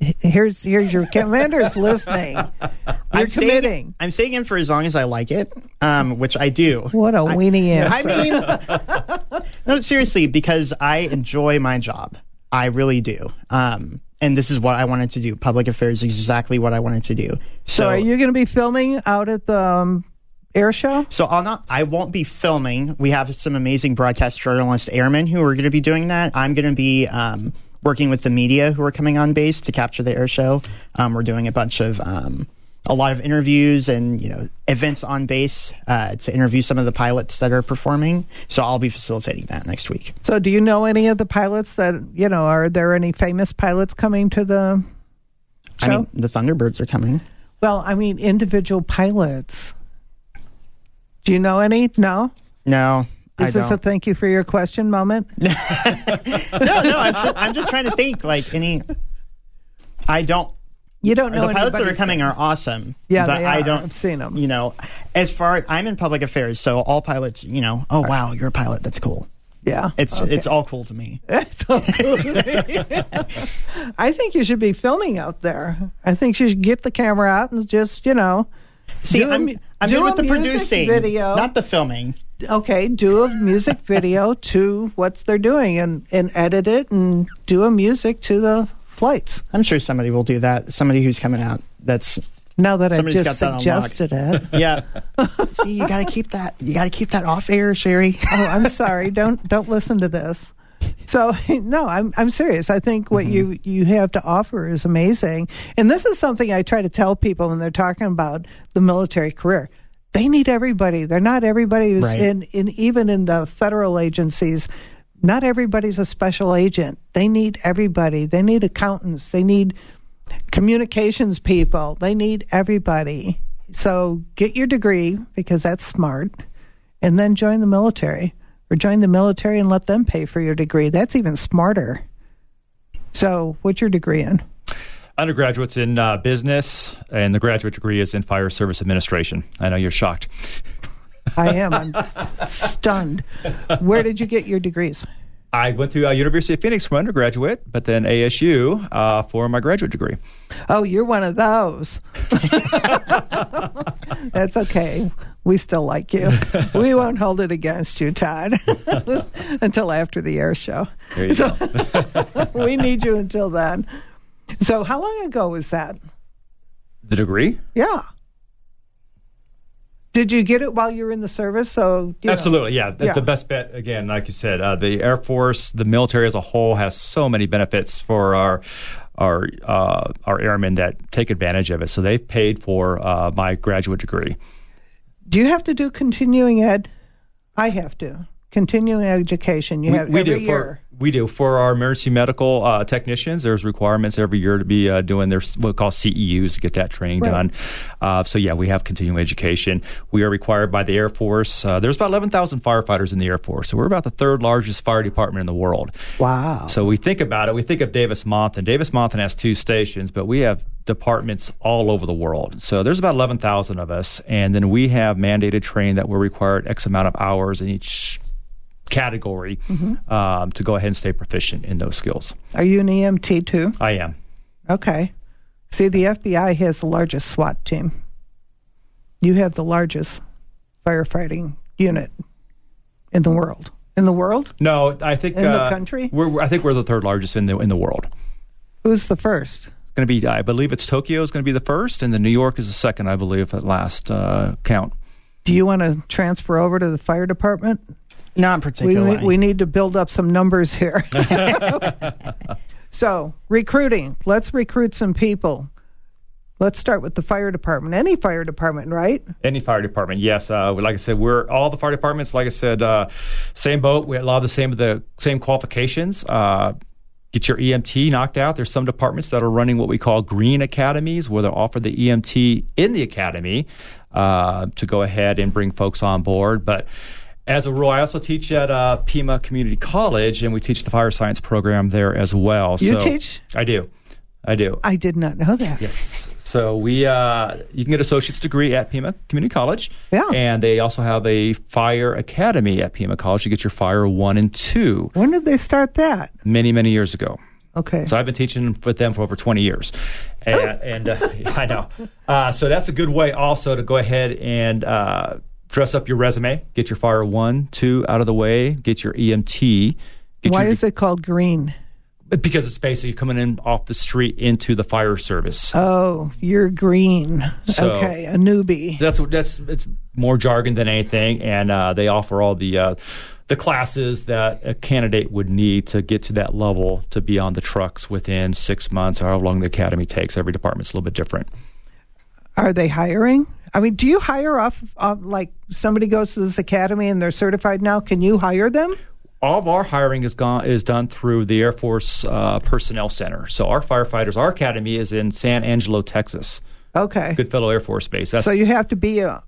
Here's here's your commander's listening. You're I'm staying- committing. I'm staying in for as long as I like it, um, which I do. What a weenie I answer. mean, no, seriously, because I enjoy my job. I really do. Um, and this is what I wanted to do. Public affairs is exactly what I wanted to do. So, so are you going to be filming out at the um, air show? so I'll not. I won't be filming. We have some amazing broadcast journalist airmen who are going to be doing that. I'm going to be um, working with the media who are coming on base to capture the air show. Um, we're doing a bunch of um, a lot of interviews and you know events on base uh, to interview some of the pilots that are performing. So I'll be facilitating that next week. So do you know any of the pilots that you know? Are there any famous pilots coming to the show? I mean, the Thunderbirds are coming. well, I mean individual pilots. Do you know any? No. No, I Is this don't. a thank you for your question moment? no, no. I'm just, I'm just trying to think. Like any, I don't. You don't know the pilots that are coming are awesome. Yeah, but they I don't. I've seen them. You know, as far I'm in public affairs, so all pilots. You know, oh wow, you're a pilot. That's cool. Yeah, It's Okay. it's all cool to me. I think you should be filming out there. I think you should get the camera out and just you know. See, do a I'm mu- I'm do a with the music producing, video. not the filming. Okay, do a music video to what they're doing and, and edit it and do a music to the flights. I'm sure somebody will do that. Somebody who's coming out. That's Now that I've just got that unlocked. suggested it. yeah. See, you got to keep that. You got to keep that off air, Sherry. oh, I'm sorry. Don't don't listen to this. So no, I'm I'm serious. I think what mm-hmm. you you have to offer is amazing, and this is something I try to tell people when they're talking about the military career. They need everybody. They're not everybody who's Right. in in even in the federal agencies. Not everybody's a special agent. They need everybody. They need accountants. They need communications people. They need everybody. So get your degree because that's smart, and then join the military or join the military and let them pay for your degree. That's even smarter. So, what's your degree in? Undergraduate's in uh, business, and the graduate degree is in fire service administration. I know you're shocked. I am. I'm stunned. Where did you get your degrees? I went to uh, University of Phoenix for undergraduate, but then ASU uh, for my graduate degree. Oh, you're one of those. That's okay. We still like you. We won't hold it against you, Todd, until after the air show. There you So- go. we need you until then. So, how long ago was that? The degree? Yeah. Did you get it while you were in the service? So you know- Absolutely, yeah. That's Yeah. the best bet. Again, like you said, uh, the Air Force, the military as a whole, has so many benefits for our our uh, our airmen that take advantage of it. So they've paid for uh, my graduate degree. Do you have to do continuing ed? I have to. continuing education you We- have we every do year. We do for our emergency medical uh, technicians. There's requirements every year to be uh, doing their what we call CEUs to get that training Right. done. Uh, so yeah, we have continuing education. We are required by the Air Force. Uh, there's about 11,000 firefighters in the Air Force, so we're about the third largest fire department in the world. wow. So we think about it. We think of Davis Monthan. Davis Monthan has two stations, but we have departments all over the world. So there's about 11,000 of us, and then we have mandated training that we're required X amount of hours in each category um, to go ahead and stay proficient in those skills. Are you an EMT too? I am. Okay. See, the FBI has the largest SWAT team. You have the largest firefighting unit in the world. In the world? No, I think In the uh, country? We're, we're- I think we're the third largest in the in the world. Who's the first? It's going to be, I believe, it's Tokyo is going to be the first, and then New York is the second, I believe, at last uh, count. Do you want to transfer over to the fire department? Not particularly. we, we need to build up some numbers here. so, recruiting. Let's recruit some people. Let's start with the fire department. Any fire department, right? Any fire department, yes. Uh, like I said, we're all the fire departments. Like I said, uh, same boat. We have a lot of the same the same qualifications. Uh, get your EMT knocked out. There's some departments that are running what we call green academies, where they offer the EMT in the academy uh, to go ahead and bring folks on board. But as a rule, I also teach at uh, Pima Community College, and we teach the fire science program there as well. You so teach? I do. I do. I did not know that. Yes. So we, uh, you can get associate's degree at Pima Community College. Yeah. And they also have a fire academy at Pima College. You get your fire one and two When did they start that? many, many years ago. Okay. So I've been teaching with them for over 20 years. And, and uh, I know. Uh, so that's a good way also to go ahead and uh, dress up your resume, get your fire one, two out of the way, get your EMT. Get Why your, is it called green? Because it's basically coming in off the street into the fire service. Oh, you're green. So- okay, a newbie. That's that's it's more jargon than anything, and uh, they offer all the uh, the classes that a candidate would need to get to that level to be on the trucks within six months, or how long the academy takes. Every department's a little bit different. Are they hiring? I mean, do you hire off, off like somebody goes to this academy and they're certified now? Can you hire them? All of our hiring is gone is done through the Air Force uh, Personnel Center. So our firefighters, our academy is in San Angelo, Texas, Okay. Goodfellow Air Force Base. That's So you have to be a,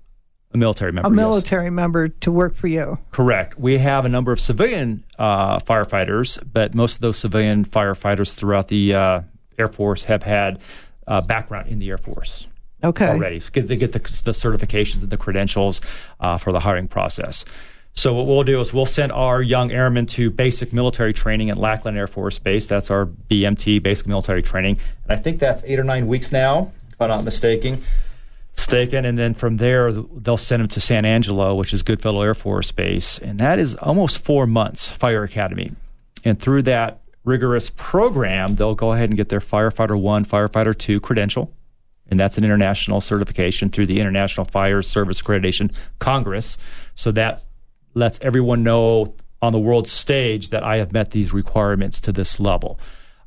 a military member. a yes. military member to work for you. Correct. We have a number of civilian uh, firefighters, but most of those civilian firefighters throughout the uh, Air Force have had uh, background in the Air Force Okay. already. So They get the, the certifications and the credentials uh, for the hiring process. So what we'll do is we'll send our young airmen to basic military training at Lackland Air Force Base. That's our BMT, basic military training, and I think that's eight or nine weeks now, if I'm not mistaken. Mistaken, and then from there they'll send them to San Angelo, which is Goodfellow Air Force Base, and that is almost four months fire academy. And through that rigorous program, they'll go ahead and get their firefighter one, firefighter two credential, and that's an international certification through the International Fire Service Accreditation Congress. So that lets everyone know on the world stage that I have met these requirements to this level.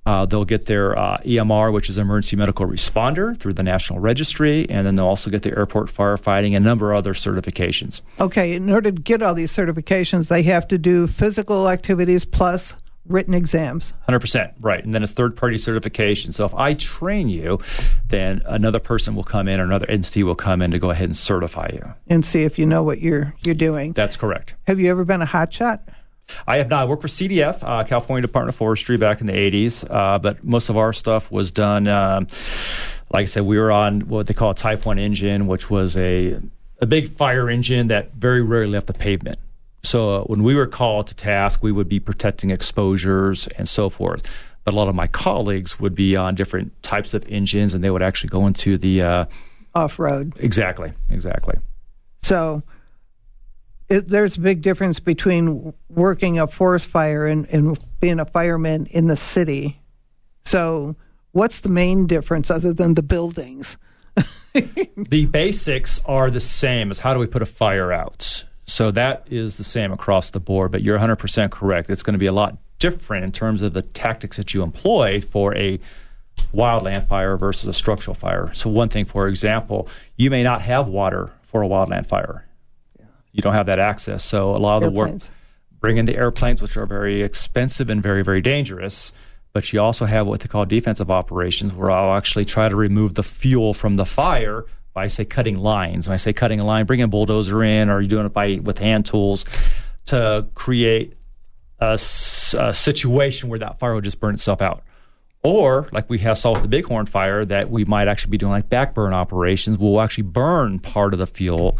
Uh, they'll get their uh, EMR, which is Emergency Medical Responder, through the National Registry, and then they'll also get the airport firefighting and a number of other certifications. Okay. In order to get all these certifications, they have to do physical activities plus written exams. 100%, right. And then it's third party certification. So if I train you, then another person will come in or another entity will come in to go ahead and certify you. and see if you know what you're you're doing. That's correct. Have you ever been a hotshot? I have not. I worked for CDF, uh, California Department of Forestry, back in the 80s, uh, but most of our stuff was done. Um, like I said, we were on what they call a Type 1 engine, which was a, a big fire engine that very rarely left the pavement. So uh, when we were called to task, we would be protecting exposures and so forth. But a lot of my colleagues would be on different types of engines, and they would actually go into the uh, Off road. exactly, exactly. So it, there's a big difference between working a forest fire and, and being a fireman in the city. So what's the main difference other than the buildings? the basics are the same as how do we put a fire out. So that is the same across the board, but you're 100% correct. It's going to be a lot different in terms of the tactics that you employ for a wildland fire versus a structural fire. So, one thing, for example, you may not have water for a wildland fire. Yeah. You don't have that access. So, a lot of the work Airplanes. bring in the airplanes, which are very expensive and very, very dangerous. But you also have what they call defensive operations, where I'll actually try to remove the fuel from the fire by, say, cutting lines. When I say cutting a line, bringing a bulldozer in, or you're doing it by with hand tools to create a, a situation where that fire will just burn itself out. Or, like we have saw with the Bighorn fire, that we might actually be doing like backburn operations. We'll actually burn part of the fuel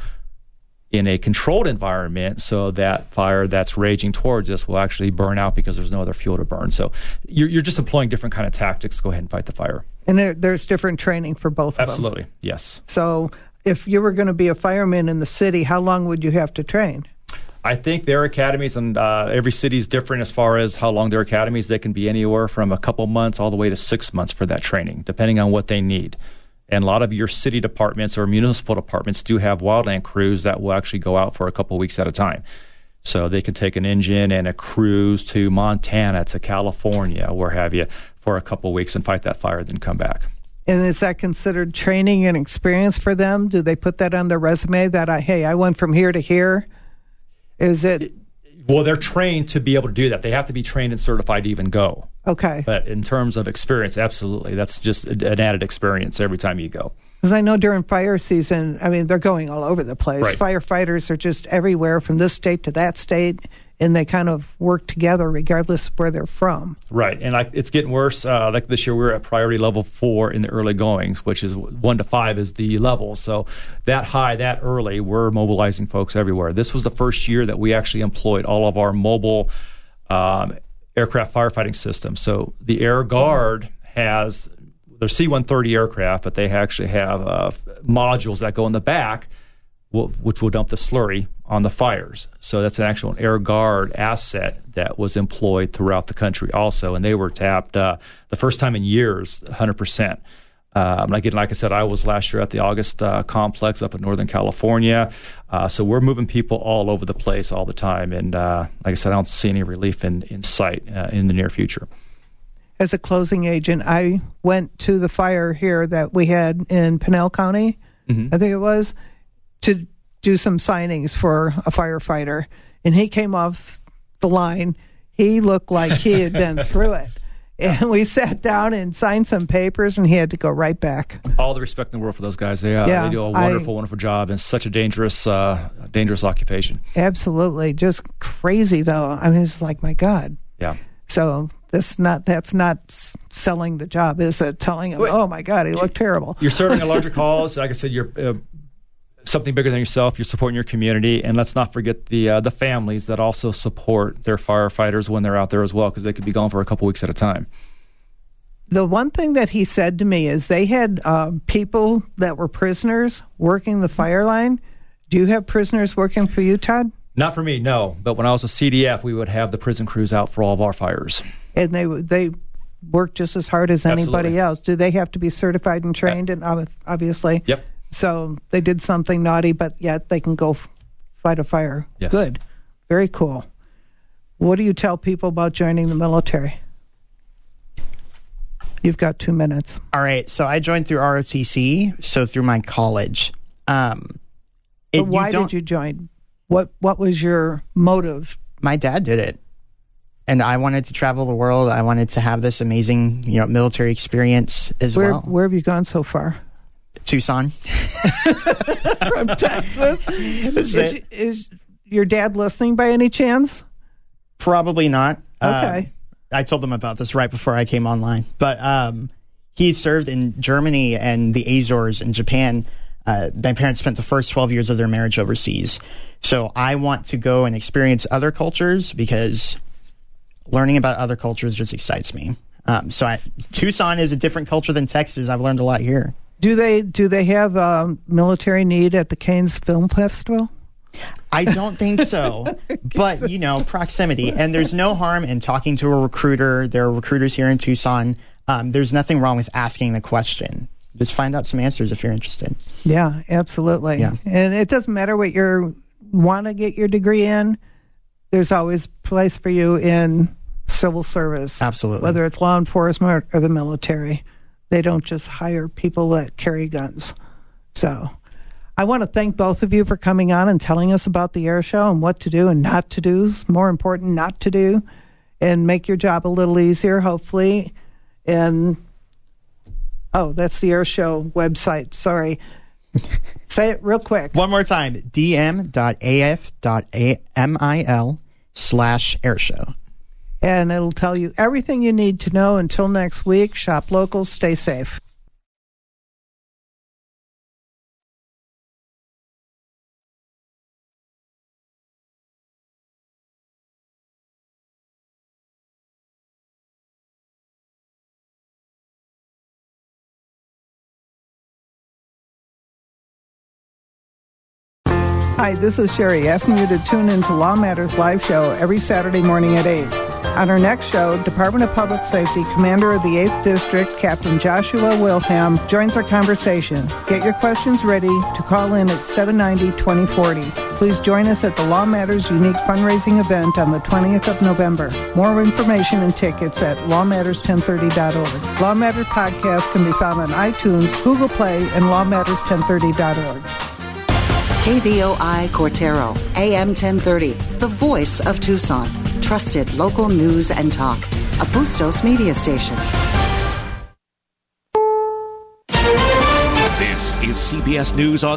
in a controlled environment so that fire that's raging towards us will actually burn out because there's no other fuel to burn. So you're, you're just employing different kind of tactics go ahead and fight the fire. And there, there's different training for both of them. Absolutely, yes. So if you were going to be a fireman in the city, how long would you have to train? I think their academies, and uh, every city is different as far as how long their academies. They can be anywhere from a couple months all the way to six months for that training, depending on what they need. And a lot of your city departments or municipal departments do have wildland crews that will actually go out for a couple weeks at a time. So they can take an engine and a cruise to Montana, to California, where have you, for a couple weeks and fight that fire, then come back. And is that considered training and experience for them? Do they put that on their resume that I, hey, I went from here to here? Is it? Well, they're trained to be able to do that. They have to be trained and certified to even go. Okay. But in terms of experience, absolutely. That's just an added experience every time you go. Because I know during fire season, I mean, they're going all over the place. Right. Firefighters are just everywhere from this state to that state, and they kind of work together regardless of where they're from. Right, and like it's getting worse. Uh, like this year, we are at priority level four in the early goings, which is one to five is the level. So that high, that early, we're mobilizing folks everywhere. This was the first year that we actually employed all of our mobile um, aircraft firefighting systems. So the Air Guard has they're C-130 aircraft, but they actually have uh, modules that go in the back, which will dump the slurry on the fires. So that's an actual Air Guard asset that was employed throughout the country also, and they were tapped uh, the first time in years, 100 Um, again, like I said, I was last year at the August uh, complex up in Northern California. Uh, so we're moving people all over the place all the time. And uh, like I said, I don't see any relief in, in sight uh, in the near future as a closing agent, I went to the fire here that we had in Pinal County, mm-hmm. I think it was, to do some signings for a firefighter. And he came off the line. He looked like he had been through it. And we sat down and signed some papers, and he had to go right back. All the respect in the world for those guys. They, uh, yeah, they do a wonderful, I, wonderful job and such a dangerous, uh, dangerous occupation. Absolutely, just crazy though. I mean, it's like my God. Yeah. So that's not that's not selling the job, is it? Telling him, oh my God, he looked terrible. You're serving a larger cause. Like I said, you're uh, something bigger than yourself. You're supporting your community, and let's not forget the uh, the families that also support their firefighters when they're out there as well, because they could be gone for a couple weeks at a time. The one thing that he said to me is they had uh, people that were prisoners working the fire line. Do you have prisoners working for you, Todd? Not for me, no. But when I was a CDF, we would have the prison crews out for all of our fires. And they they work just as hard as anybody Absolutely. else. Do they have to be certified and trained? And obviously, Yep. So they did something naughty, but yet they can go fight a fire. Yes. Good, very cool. What do you tell people about joining the military? You've got two minutes. All right. So I joined through ROTC, so through my college. Um, it, But why don't- did you join? What What was your motive? my dad did it and i wanted to travel the world i wanted to have this amazing you know military experience as Where well Where have you gone so far? Tucson. From Texas. Is is, is your dad listening by any chance? probably not. Okay. Um, i told them about this right before i came online. But um, he served in germany and the azores and japan. Uh, my parents spent the first 12 years of their marriage overseas. So i want to go and experience other cultures because learning about other cultures just excites me. Um, so I, tucson is a different culture than texas. I've learned a lot here Do they Do they have um, military need at the Cannes Film Festival? I don't think so. but, you know, proximity. And there's no harm in talking to a recruiter. There are recruiters here in Tucson. Um, there's nothing wrong with asking the question. Just find out some answers if you're interested. Yeah, absolutely. Yeah. And it doesn't matter what you want to get your degree in. There's always place for you in civil service. Absolutely. Whether it's law enforcement or the military. They don't just hire people that carry guns. So, I want to thank both of you for coming on and telling us about the air show and what to do and not to do. It's more important not to do and make your job a little easier, hopefully. And oh, that's the air show website. Sorry. Say it real quick. One more time dm.af.mil slash airshow. And it'll tell you everything you need to know. Until next week, shop local, stay safe. Hi, this is Sherry asking you to tune in to Law Matters live show every Saturday morning at 8. On our next show, Department of Public Safety Commander of the 8th District, Captain Joshua Wilhelm, joins our conversation. Get your questions ready to call in at 790-2040. Please join us at the Law Matters unique fundraising event on the 20th of November. More information and tickets at lawmatters1030.org. Law Matters podcast can be found on iTunes, Google Play, and lawmatters1030.org. KVOI Cortero, AM 1030, the voice of Tucson. Trusted local news and talk. A Bustos media station. This is CBS News on